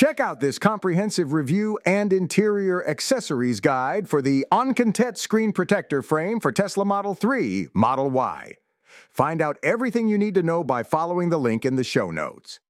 Check out this comprehensive review and interior accessories guide for the ONKENTET screen protector frame for Tesla Model 3, Model Y. Find out everything you need to know by following the link in the show notes.